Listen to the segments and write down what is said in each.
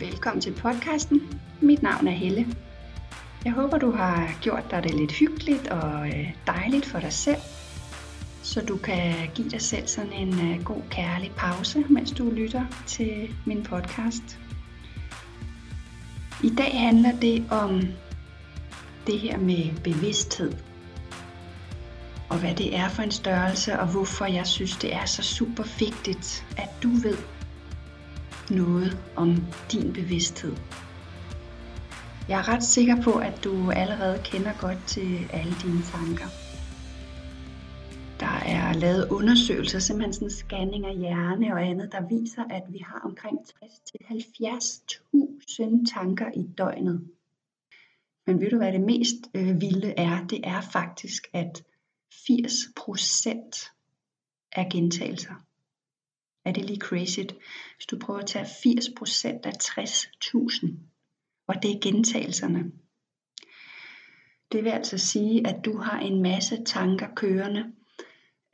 Velkommen til podcasten. Mit navn er Helle. Jeg håber, du har gjort dig det lidt hyggeligt og øh, dejligt for dig selv, så du kan give dig selv sådan en øh, god kærlig pause, mens du lytter til min podcast. I dag handler det om det her med bevidsthed. Og hvad det er for en størrelse, og hvorfor jeg synes, det er så super vigtigt, at du ved noget om din bevidsthed. Jeg er ret sikker på, at du allerede kender godt til alle dine tanker. Der er lavet undersøgelser, simpelthen sådan scanning af hjerne og andet, der viser, at vi har omkring 60-70.000 tanker i døgnet. Men ved du hvad det mest øh, vilde er? Det er faktisk, at 80% er gentagelser. Er det lige crazy? Hvis du prøver at tage 80% af 60.000, og det er gentagelserne. Det vil altså sige, at du har en masse tanker kørende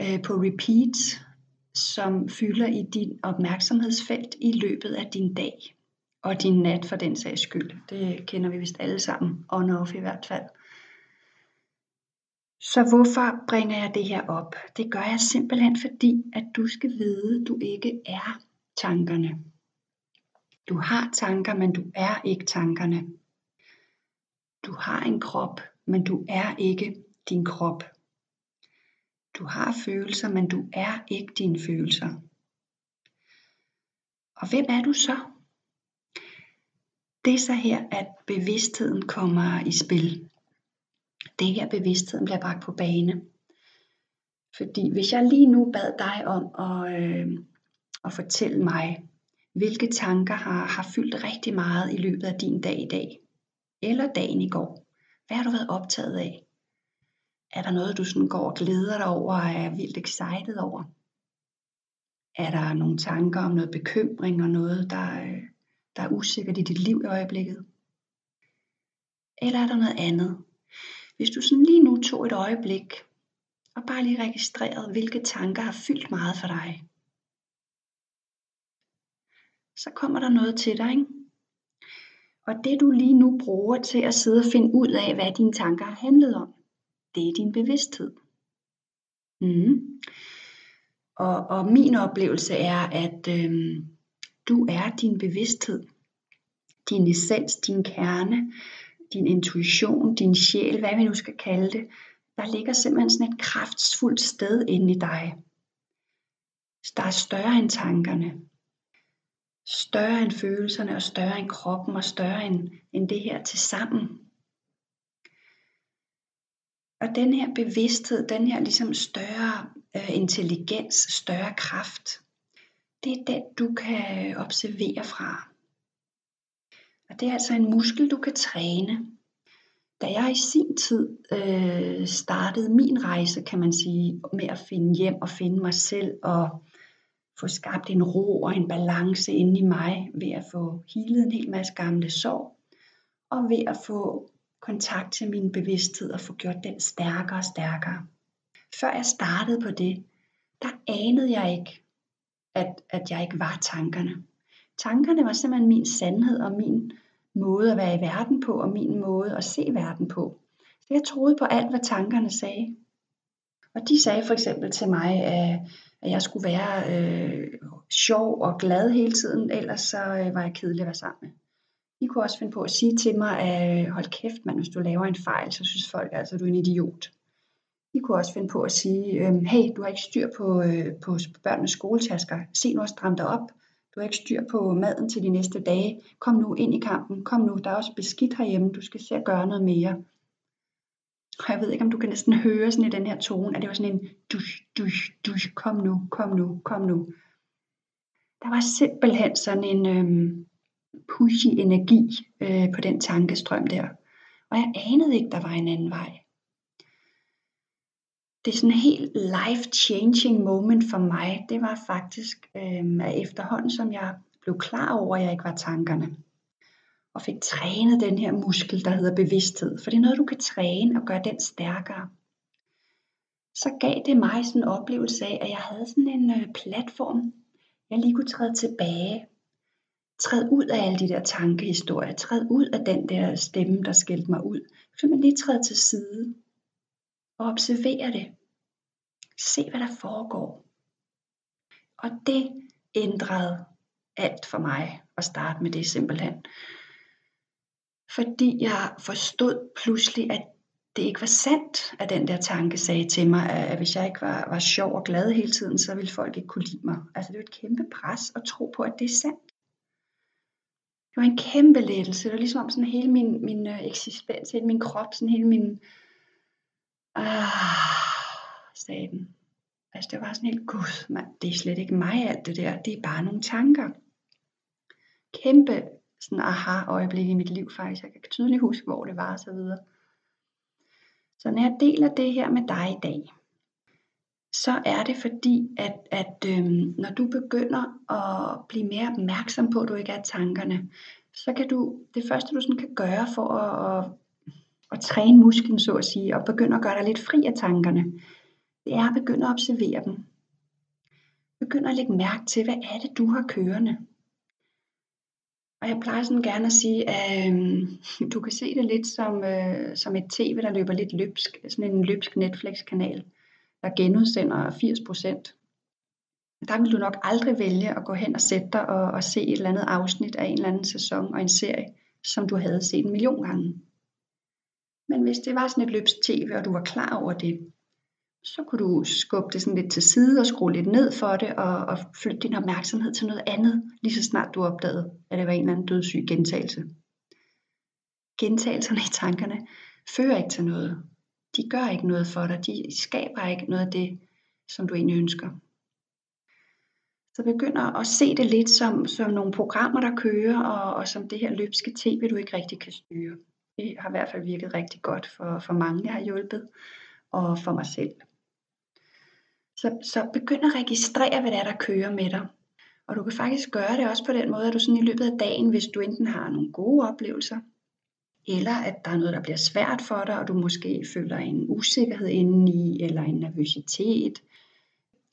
øh, på repeat, som fylder i din opmærksomhedsfelt i løbet af din dag. Og din nat for den sags skyld. Det kender vi vist alle sammen, on off i hvert fald. Så hvorfor bringer jeg det her op? Det gør jeg simpelthen fordi, at du skal vide, at du ikke er tankerne. Du har tanker, men du er ikke tankerne. Du har en krop, men du er ikke din krop. Du har følelser, men du er ikke dine følelser. Og hvem er du så? Det er så her, at bevidstheden kommer i spil det her bevidstheden bliver bragt på bane. Fordi hvis jeg lige nu bad dig om at, øh, at fortælle mig, hvilke tanker har, har fyldt rigtig meget i løbet af din dag i dag, eller dagen i går. Hvad har du været optaget af? Er der noget, du sådan går og glæder dig over og er vildt excited over? Er der nogle tanker om noget bekymring og noget, der, øh, der er usikkert i dit liv i øjeblikket? Eller er der noget andet? Hvis du sådan lige nu tog et øjeblik og bare lige registrerede, hvilke tanker har fyldt meget for dig, så kommer der noget til dig. Ikke? Og det du lige nu bruger til at sidde og finde ud af, hvad dine tanker har handlet om, det er din bevidsthed. Mm. Og, og min oplevelse er, at øhm, du er din bevidsthed, din essens, din kerne, din intuition, din sjæl, hvad vi nu skal kalde det, der ligger simpelthen sådan et kraftfuldt sted inde i dig. Der er større end tankerne. Større end følelserne, og større end kroppen, og større end, end det her til sammen. Og den her bevidsthed, den her ligesom større øh, intelligens, større kraft, det er den, du kan observere fra. Og det er altså en muskel, du kan træne. Da jeg i sin tid øh, startede min rejse, kan man sige, med at finde hjem og finde mig selv og få skabt en ro og en balance inde i mig ved at få healet en hel masse gamle sår og ved at få kontakt til min bevidsthed og få gjort den stærkere og stærkere. Før jeg startede på det, der anede jeg ikke, at, at jeg ikke var tankerne. Tankerne var simpelthen min sandhed og min måde at være i verden på, og min måde at se verden på. Så jeg troede på alt, hvad tankerne sagde. Og de sagde for eksempel til mig, øh, at jeg skulle være øh, sjov og glad hele tiden, ellers så øh, var jeg kedelig at være sammen med. De kunne også finde på at sige til mig, at øh, hold kæft mand, hvis du laver en fejl, så synes folk altså, at du er en idiot. De kunne også finde på at sige, hey, du har ikke styr på, øh, på børnenes skoletasker, se nu at stramme dig op, du har ikke styr på maden til de næste dage. Kom nu ind i kampen. Kom nu, der er også beskidt herhjemme. Du skal se at gøre noget mere. Og jeg ved ikke, om du kan næsten høre sådan i den her tone, at det var sådan en dusch, dusch, dusch. Kom nu, kom nu, kom nu. Der var simpelthen sådan en øhm, pushy energi øh, på den tankestrøm der. Og jeg anede ikke, der var en anden vej det er sådan en helt life-changing moment for mig, det var faktisk øh, at efterhånden, som jeg blev klar over, at jeg ikke var tankerne, og fik trænet den her muskel, der hedder bevidsthed, for det er noget, du kan træne og gøre den stærkere, så gav det mig sådan en oplevelse af, at jeg havde sådan en øh, platform, jeg lige kunne træde tilbage. Træd ud af alle de der tankehistorier. Træd ud af den der stemme, der skældte mig ud. så man lige træde til side. Og observere det. Se, hvad der foregår. Og det ændrede alt for mig at starte med det simpelthen. Fordi jeg forstod pludselig, at det ikke var sandt, at den der tanke sagde til mig, at hvis jeg ikke var, var sjov og glad hele tiden, så ville folk ikke kunne lide mig. Altså det var et kæmpe pres at tro på, at det er sandt. Det var en kæmpe lettelse. Det var ligesom om sådan hele min, min øh, eksistens, hele min krop, sådan hele min... Ah, sagde den. Altså det var sådan helt, gud, man, det er slet ikke mig alt det der, det er bare nogle tanker. Kæmpe sådan aha-øjeblik i mit liv faktisk. Jeg kan tydeligt huske, hvor det var og så videre. Så når jeg deler det her med dig i dag, så er det fordi, at, at øhm, når du begynder at blive mere opmærksom på, at du ikke er tankerne, så kan du, det første du sådan kan gøre for at, at, at træne musklen, så at sige, og begynde at gøre dig lidt fri af tankerne, det er at begynde at observere dem. Begynd at lægge mærke til, hvad er det, du har kørende. Og jeg plejer sådan gerne at sige, at øh, du kan se det lidt som, øh, som et tv, der løber lidt løbsk. Sådan en løbsk Netflix-kanal, der genudsender 80%. Der vil du nok aldrig vælge at gå hen og sætte dig og, og se et eller andet afsnit af en eller anden sæson og en serie, som du havde set en million gange. Men hvis det var sådan et løbsk tv, og du var klar over det, så kunne du skubbe det sådan lidt til side og skrue lidt ned for det og, og flytte din opmærksomhed til noget andet, lige så snart du opdagede, at det var en eller anden dødssyg gentagelse. Gentagelserne i tankerne fører ikke til noget. De gør ikke noget for dig. De skaber ikke noget af det, som du egentlig ønsker. Så begynder at se det lidt som, som nogle programmer, der kører, og, og som det her løbske tv, du ikke rigtig kan styre. Det har i hvert fald virket rigtig godt for, for mange, jeg har hjulpet, og for mig selv. Så, så begynd at registrere, hvad det er, der kører med dig. Og du kan faktisk gøre det også på den måde, at du sådan i løbet af dagen, hvis du enten har nogle gode oplevelser, eller at der er noget, der bliver svært for dig, og du måske føler en usikkerhed indeni, eller en nervøsitet,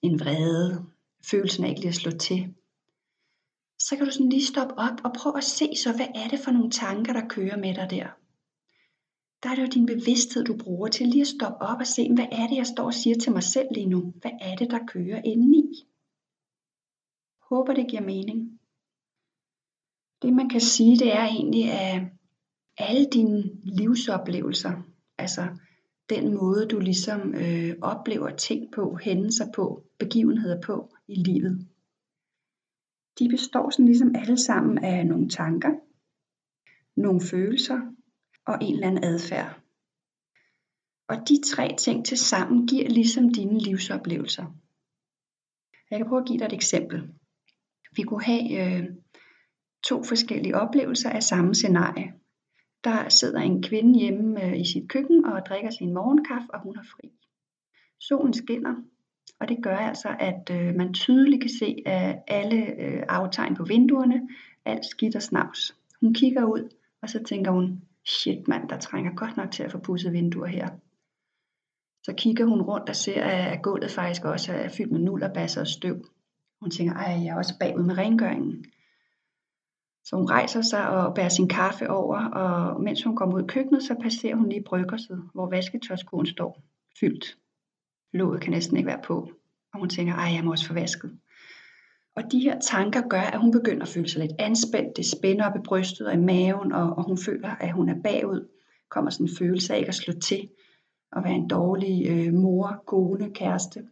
en vrede, følelsen af ikke lige at slå til, så kan du sådan lige stoppe op og prøve at se så, hvad er det for nogle tanker, der kører med dig der der er det jo din bevidsthed, du bruger til lige at stoppe op og se, hvad er det, jeg står og siger til mig selv lige nu? Hvad er det, der kører indeni? Håber, det giver mening. Det man kan sige, det er egentlig, at alle dine livsoplevelser, altså den måde, du ligesom øh, oplever ting på, hændelser på, begivenheder på i livet, de består sådan ligesom alle sammen af nogle tanker, nogle følelser, og en eller anden adfærd. Og de tre ting til sammen giver ligesom dine livsoplevelser. Jeg kan prøve at give dig et eksempel. Vi kunne have øh, to forskellige oplevelser af samme scenarie. Der sidder en kvinde hjemme øh, i sit køkken og drikker sin morgenkaffe, og hun har fri. Solen skinner, og det gør altså, at øh, man tydeligt kan se at alle øh, aftegn på vinduerne, alt skidt og snavs. Hun kigger ud, og så tænker hun, shit mand, der trænger godt nok til at få pudset vinduer her. Så kigger hun rundt og ser, at gulvet faktisk også er fyldt med nullerbasser og støv. Hun tænker, ej, jeg er også bagud med rengøringen. Så hun rejser sig og bærer sin kaffe over, og mens hun kommer ud i køkkenet, så passerer hun lige bryggerset, hvor vasketøjskoen står fyldt. Låget kan næsten ikke være på, og hun tænker, ej, jeg må også få vasket. Og de her tanker gør, at hun begynder at føle sig lidt anspændt. Det spænder op i brystet og i maven, og, og hun føler, at hun er bagud. kommer sådan en følelse af ikke at slå til, og være en dårlig øh, mor, kone, kæreste.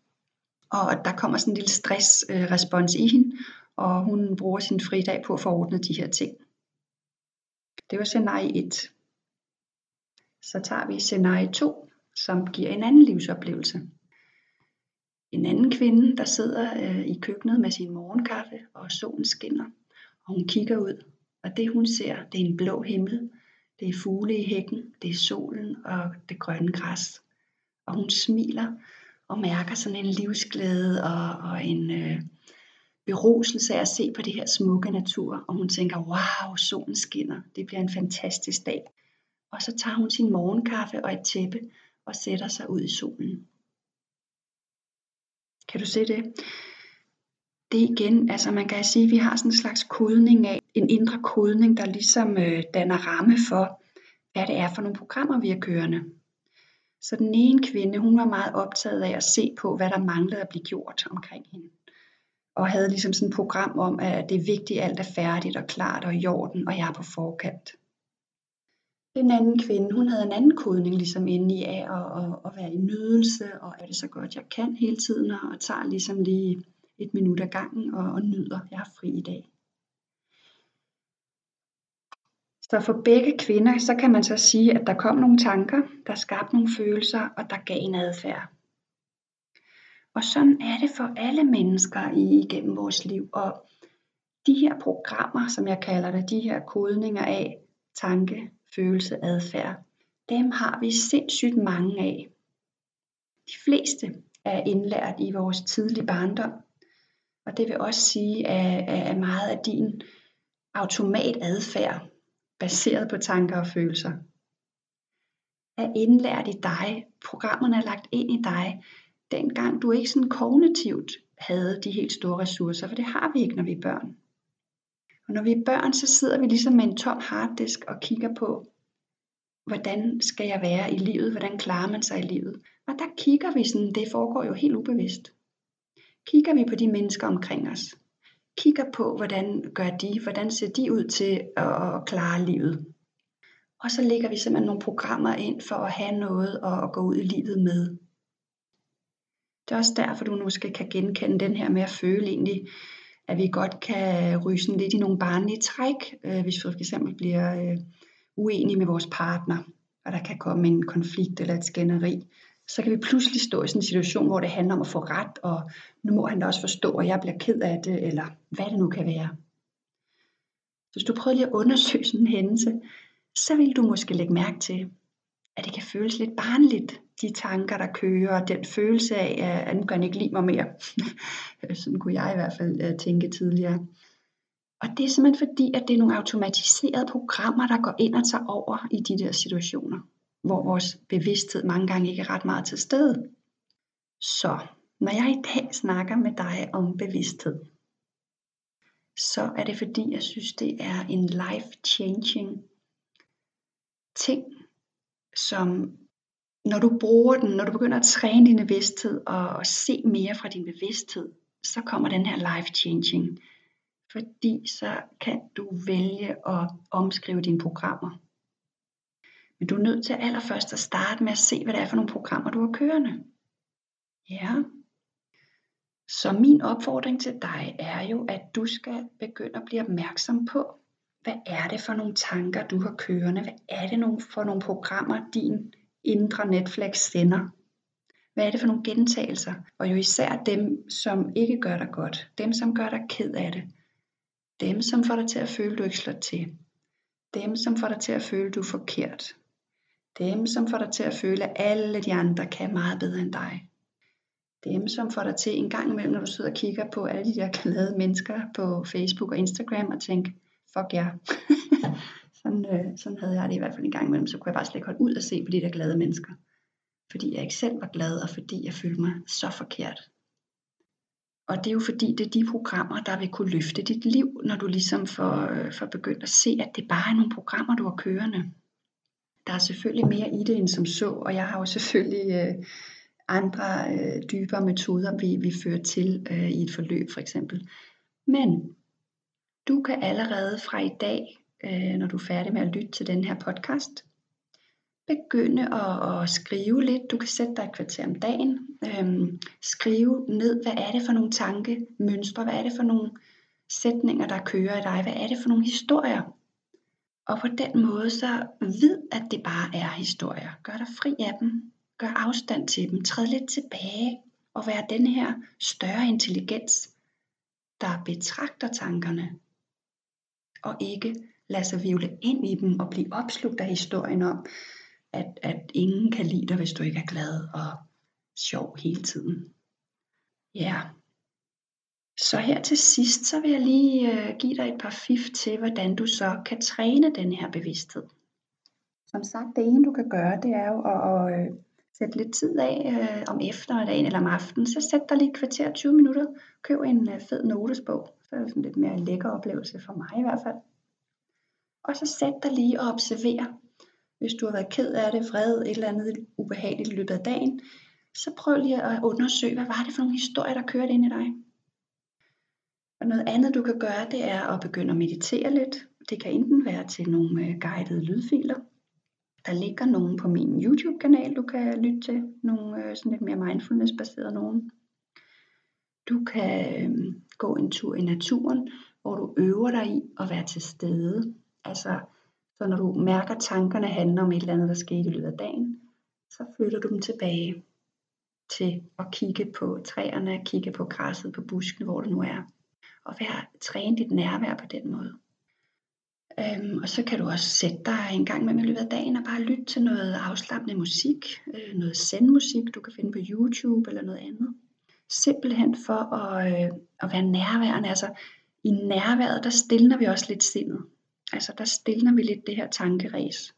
Og der kommer sådan en lille stressrespons øh, i hende, og hun bruger sin fridag på at forordne de her ting. Det var scenarie 1. Så tager vi scenarie 2, som giver en anden livsoplevelse en anden kvinde, der sidder øh, i køkkenet med sin morgenkaffe, og solen skinner, og hun kigger ud, og det hun ser, det er en blå himmel, det er fugle i hækken, det er solen og det grønne græs. Og hun smiler og mærker sådan en livsglæde og, og en øh, beruselse af at se på det her smukke natur. Og hun tænker, wow, solen skinner, det bliver en fantastisk dag. Og så tager hun sin morgenkaffe og et tæppe og sætter sig ud i solen. Kan du se det? Det igen, altså man kan sige, at vi har sådan en slags kodning af, en indre kodning, der ligesom øh, danner ramme for, hvad det er for nogle programmer, vi er kørende. Så den ene kvinde, hun var meget optaget af at se på, hvad der manglede at blive gjort omkring hende. Og havde ligesom sådan et program om, at det er vigtigt, at alt er færdigt og klart og i orden, og jeg er på forkant. Den anden kvinde, hun havde en anden kodning ligesom inde i af at, at, at være i nydelse og er det så godt jeg kan hele tiden, og tager ligesom lige et minut ad gangen og, og nyder, jeg har fri i dag. Så for begge kvinder, så kan man så sige, at der kom nogle tanker, der skabte nogle følelser, og der gav en adfærd. Og sådan er det for alle mennesker igennem vores liv. Og de her programmer, som jeg kalder det, de her kodninger af tanke, følelse, adfærd, dem har vi sindssygt mange af. De fleste er indlært i vores tidlige barndom, og det vil også sige, at meget af din automatadfærd baseret på tanker og følelser. Er indlært i dig. Programmerne er lagt ind i dig, dengang du ikke sådan kognitivt havde de helt store ressourcer, for det har vi ikke, når vi er børn. Og når vi er børn, så sidder vi ligesom med en tom harddisk og kigger på, hvordan skal jeg være i livet, hvordan klarer man sig i livet. Og der kigger vi sådan, det foregår jo helt ubevidst. Kigger vi på de mennesker omkring os, kigger på, hvordan gør de, hvordan ser de ud til at klare livet. Og så lægger vi simpelthen nogle programmer ind for at have noget at gå ud i livet med. Det er også derfor, du måske kan genkende den her med at føle egentlig, at vi godt kan ryge sådan lidt i nogle barnlige træk, øh, hvis vi for eksempel bliver øh, uenige med vores partner, og der kan komme en konflikt eller et skænderi så kan vi pludselig stå i sådan en situation, hvor det handler om at få ret, og nu må han da også forstå, at jeg bliver ked af det, eller hvad det nu kan være. Hvis du prøver lige at undersøge sådan en hændelse, så vil du måske lægge mærke til, at det kan føles lidt barnligt, de tanker, der kører, og den følelse af, at nu kan han ikke lide mig mere. sådan kunne jeg i hvert fald øh, tænke tidligere. Og det er simpelthen fordi, at det er nogle automatiserede programmer, der går ind og tager over i de der situationer hvor vores bevidsthed mange gange ikke er ret meget til stede. Så når jeg i dag snakker med dig om bevidsthed, så er det fordi, jeg synes, det er en life-changing ting, som når du bruger den, når du begynder at træne din bevidsthed og, og se mere fra din bevidsthed, så kommer den her life-changing. Fordi så kan du vælge at omskrive dine programmer. Men du er nødt til allerførst at starte med at se, hvad det er for nogle programmer, du har kørende. Ja. Så min opfordring til dig er jo, at du skal begynde at blive opmærksom på, hvad er det for nogle tanker, du har kørende? Hvad er det for nogle programmer, din indre Netflix sender? Hvad er det for nogle gentagelser? Og jo især dem, som ikke gør dig godt. Dem, som gør dig ked af det. Dem, som får dig til at føle, du ikke slår til. Dem, som får dig til at føle, du er forkert. Dem, som får dig til at føle, at alle de andre kan meget bedre end dig. Dem, som får dig til en gang imellem, når du sidder og kigger på alle de der glade mennesker på Facebook og Instagram, og tænke, fuck ja. Yeah. sådan, øh, sådan havde jeg det i hvert fald en gang imellem, så kunne jeg bare slet ikke holde ud og se på de der glade mennesker. Fordi jeg ikke selv var glad, og fordi jeg følte mig så forkert. Og det er jo fordi, det er de programmer, der vil kunne løfte dit liv, når du ligesom får, øh, får begyndt at se, at det bare er nogle programmer, du har kørende der er selvfølgelig mere i det end som så, og jeg har jo selvfølgelig øh, andre øh, dybere metoder, vi, vi fører til øh, i et forløb for eksempel. Men du kan allerede fra i dag, øh, når du er færdig med at lytte til den her podcast, begynde at, at skrive lidt. Du kan sætte dig et kvarter om dagen. Øhm, skrive ned, hvad er det for nogle tanke, mønstre, hvad er det for nogle sætninger, der kører i dig, hvad er det for nogle historier, og på den måde så vid, at det bare er historier. Gør dig fri af dem. Gør afstand til dem. Træd lidt tilbage og vær den her større intelligens, der betragter tankerne og ikke lade sig vivle ind i dem og blive opslugt af historien om, at, at ingen kan lide dig, hvis du ikke er glad og sjov hele tiden. Ja, så her til sidst, så vil jeg lige øh, give dig et par fif til, hvordan du så kan træne den her bevidsthed. Som sagt, det ene du kan gøre, det er jo at, at øh, sætte lidt tid af øh, om eftermiddagen eller om aftenen. Så sæt dig lige et kvarter 20 minutter, køb en øh, fed notesbog, det er sådan lidt mere lækker oplevelse for mig i hvert fald. Og så sæt dig lige og observer. Hvis du har været ked af det, vred, et eller andet ubehageligt i løbet af dagen, så prøv lige at undersøge, hvad var det for nogle historier, der kørte ind i dig. Og noget andet du kan gøre, det er at begynde at meditere lidt. Det kan enten være til nogle øh, guidede lydfiler. Der ligger nogle på min YouTube-kanal, du kan lytte til. Nogle øh, sådan lidt mere mindfulness-baserede nogen. Du kan øh, gå en tur i naturen, hvor du øver dig i at være til stede. Altså, så når du mærker, at tankerne handler om et eller andet, der skete i løbet af dagen, så flytter du dem tilbage til at kigge på træerne, kigge på græsset, på busken, hvor det nu er. Og være, træne dit nærvær på den måde. Øhm, og så kan du også sætte dig en gang med i løbet af dagen og bare lytte til noget afslappende musik, øh, noget sendmusik, du kan finde på YouTube eller noget andet. Simpelthen for at, øh, at være nærværende. Altså i nærværet, der stiller vi også lidt sindet. Altså der stiller vi lidt det her tankeræs.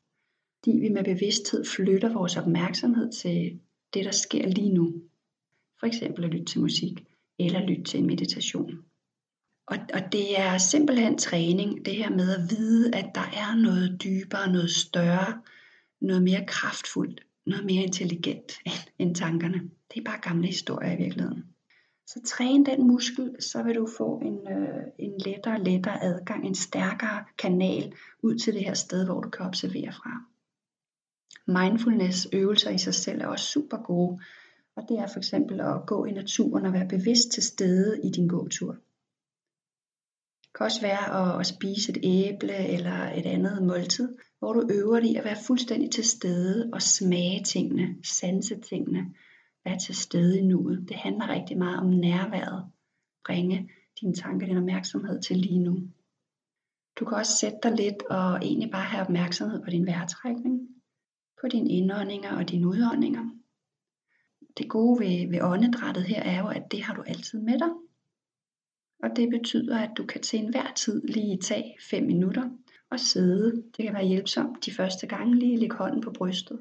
Fordi vi med bevidsthed flytter vores opmærksomhed til det, der sker lige nu. For eksempel at lytte til musik eller lytte til en meditation. Og, og det er simpelthen træning, det her med at vide, at der er noget dybere, noget større, noget mere kraftfuldt, noget mere intelligent end, end tankerne. Det er bare gamle historier i virkeligheden. Så træn den muskel, så vil du få en, øh, en lettere lettere adgang, en stærkere kanal ud til det her sted, hvor du kan observere fra. Mindfulness øvelser i sig selv er også super gode, og det er for eksempel at gå i naturen og være bevidst til stede i din gåtur. Det kan også være at, spise et æble eller et andet måltid, hvor du øver dig at være fuldstændig til stede og smage tingene, sanse tingene, være til stede i nuet. Det handler rigtig meget om nærværet. Bringe dine tanker, din opmærksomhed til lige nu. Du kan også sætte dig lidt og egentlig bare have opmærksomhed på din vejrtrækning, på dine indåndinger og dine udåndinger. Det gode ved, ved åndedrættet her er jo, at det har du altid med dig. Og det betyder, at du kan til enhver tid lige tage 5 minutter og sidde. Det kan være hjælpsomt de første gange lige lægge hånden på brystet.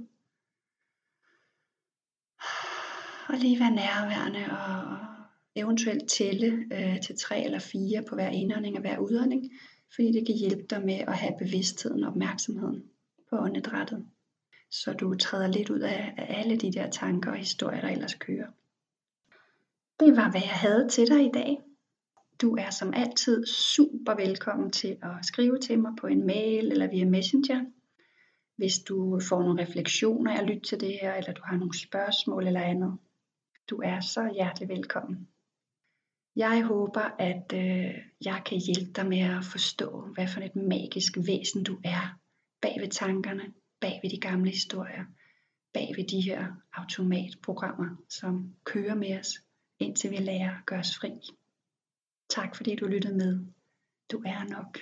Og lige være nærværende og eventuelt tælle øh, til 3 eller 4 på hver indånding og hver udånding, fordi det kan hjælpe dig med at have bevidstheden og opmærksomheden på åndedrættet. Så du træder lidt ud af, af alle de der tanker og historier, der ellers kører. Det var, hvad jeg havde til dig i dag. Du er som altid super velkommen til at skrive til mig på en mail eller via Messenger. Hvis du får nogle refleksioner af at lytte til det her, eller du har nogle spørgsmål eller andet. Du er så hjertelig velkommen. Jeg håber, at øh, jeg kan hjælpe dig med at forstå, hvad for et magisk væsen du er bag ved tankerne, bag ved de gamle historier, bag ved de her automatprogrammer, som kører med os, indtil vi lærer at gøre os fri. Tak fordi du lyttede med. Du er nok.